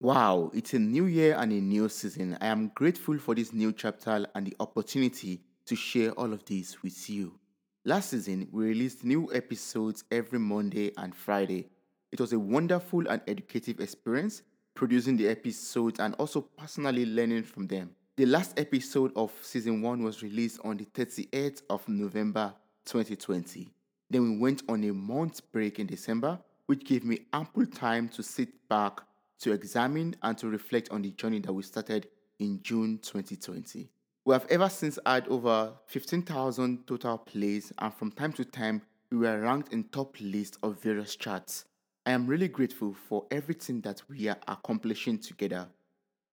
Wow, it's a new year and a new season. I am grateful for this new chapter and the opportunity to share all of this with you. Last season, we released new episodes every Monday and Friday. It was a wonderful and educative experience producing the episodes and also personally learning from them. The last episode of season 1 was released on the 38th of November 2020. Then we went on a month break in December, which gave me ample time to sit back to examine and to reflect on the journey that we started in June 2020. We have ever since had over 15,000 total plays, and from time to time, we were ranked in top lists of various charts. I am really grateful for everything that we are accomplishing together.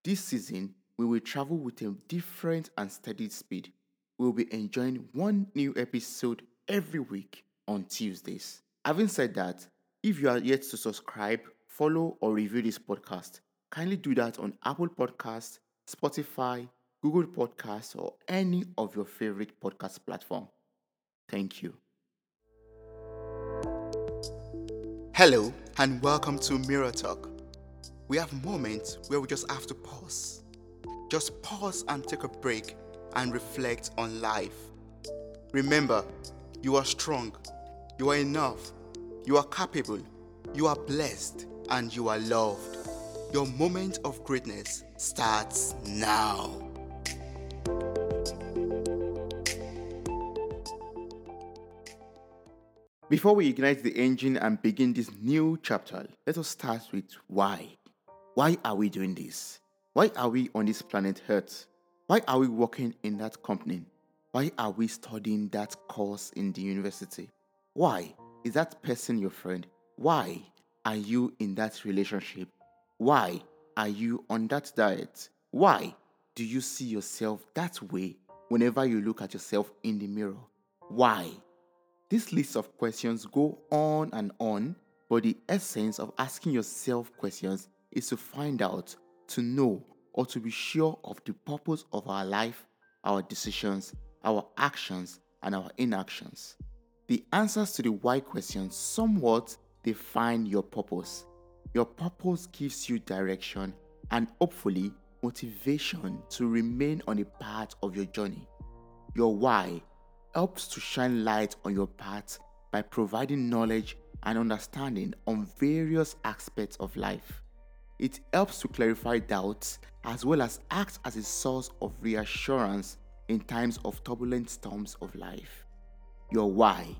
This season, we will travel with a different and steady speed. We will be enjoying one new episode every week on Tuesdays. Having said that, if you are yet to subscribe, follow, or review this podcast, kindly do that on Apple Podcasts, Spotify, Google Podcasts, or any of your favorite podcast platform. Thank you. Hello, and welcome to Mirror Talk. We have moments where we just have to pause. Just pause and take a break and reflect on life. Remember, you are strong, you are enough, you are capable, you are blessed and you are loved. Your moment of greatness starts now. Before we ignite the engine and begin this new chapter, let us start with why. Why are we doing this? Why are we on this planet Earth? Why are we working in that company? Why are we studying that course in the university? Why? Is that person your friend? Why? Are you in that relationship? Why are you on that diet? Why do you see yourself that way whenever you look at yourself in the mirror? Why? This list of questions go on and on, but the essence of asking yourself questions is to find out, to know, or to be sure of the purpose of our life, our decisions, our actions, and our inactions. The answers to the why questions somewhat define your purpose. Your purpose gives you direction and hopefully motivation to remain on a path of your journey. Your why helps to shine light on your path by providing knowledge and understanding on various aspects of life. It helps to clarify doubts as well as acts as a source of reassurance in times of turbulent storms of life. Your why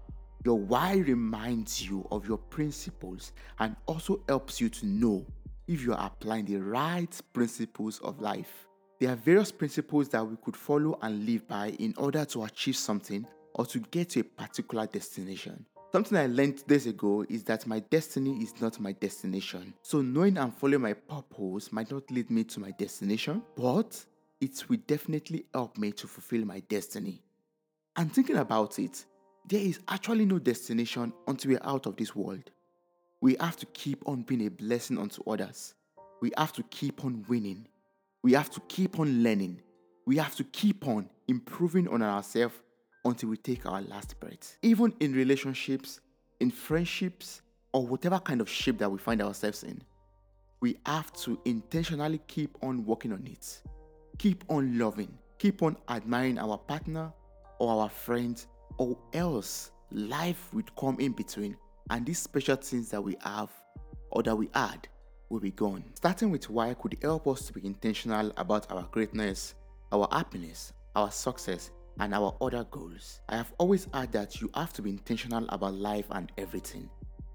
your why reminds you of your principles and also helps you to know if you are applying the right principles of life. There are various principles that we could follow and live by in order to achieve something or to get to a particular destination. Something I learned days ago is that my destiny is not my destination. So, knowing and following my purpose might not lead me to my destination, but it will definitely help me to fulfill my destiny. And thinking about it, there is actually no destination until we're out of this world. We have to keep on being a blessing unto others. We have to keep on winning. We have to keep on learning. We have to keep on improving on ourselves until we take our last breath. Even in relationships, in friendships, or whatever kind of shape that we find ourselves in, we have to intentionally keep on working on it. Keep on loving. Keep on admiring our partner or our friends or else life would come in between and these special things that we have or that we add will be gone. Starting with why could help us to be intentional about our greatness, our happiness, our success, and our other goals. I have always heard that you have to be intentional about life and everything.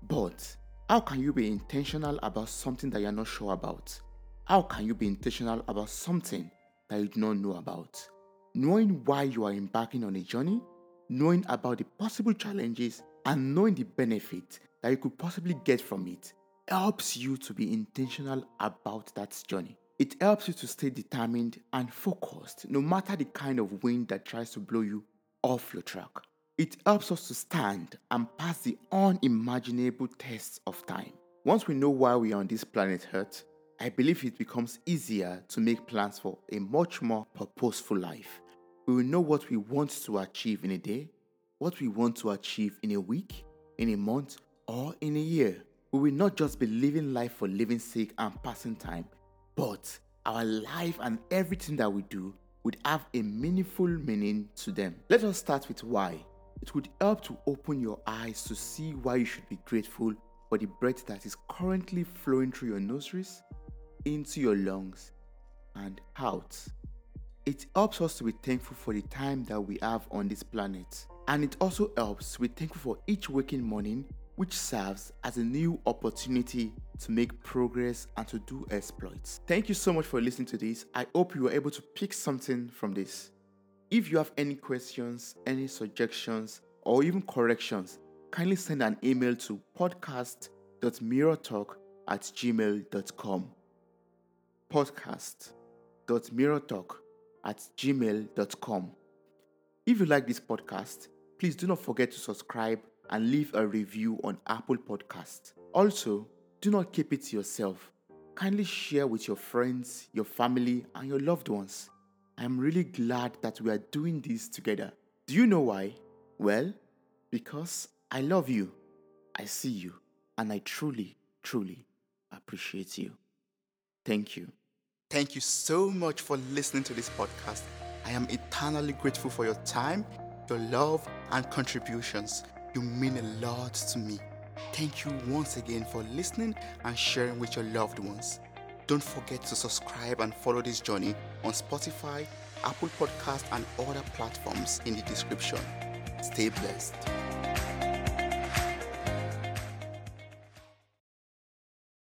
But how can you be intentional about something that you're not sure about? How can you be intentional about something that you do not know about? Knowing why you are embarking on a journey knowing about the possible challenges and knowing the benefit that you could possibly get from it helps you to be intentional about that journey. It helps you to stay determined and focused no matter the kind of wind that tries to blow you off your track. It helps us to stand and pass the unimaginable tests of time. Once we know why we are on this planet Earth, I believe it becomes easier to make plans for a much more purposeful life we will know what we want to achieve in a day, what we want to achieve in a week, in a month, or in a year. We will not just be living life for living sake and passing time, but our life and everything that we do would have a meaningful meaning to them. Let us start with why. It would help to open your eyes to see why you should be grateful for the breath that is currently flowing through your nostrils, into your lungs, and out. It helps us to be thankful for the time that we have on this planet. And it also helps to be thankful for each waking morning, which serves as a new opportunity to make progress and to do exploits. Thank you so much for listening to this. I hope you were able to pick something from this. If you have any questions, any suggestions, or even corrections, kindly send an email to podcast.mirrortalk at gmail.com. Podcast.mirrortalk at gmail.com. If you like this podcast, please do not forget to subscribe and leave a review on Apple Podcast. Also, do not keep it to yourself. Kindly share with your friends, your family, and your loved ones. I am really glad that we are doing this together. Do you know why? Well, because I love you, I see you, and I truly, truly appreciate you. Thank you. Thank you so much for listening to this podcast. I am eternally grateful for your time, your love, and contributions. You mean a lot to me. Thank you once again for listening and sharing with your loved ones. Don't forget to subscribe and follow this journey on Spotify, Apple Podcast, and other platforms in the description. Stay blessed.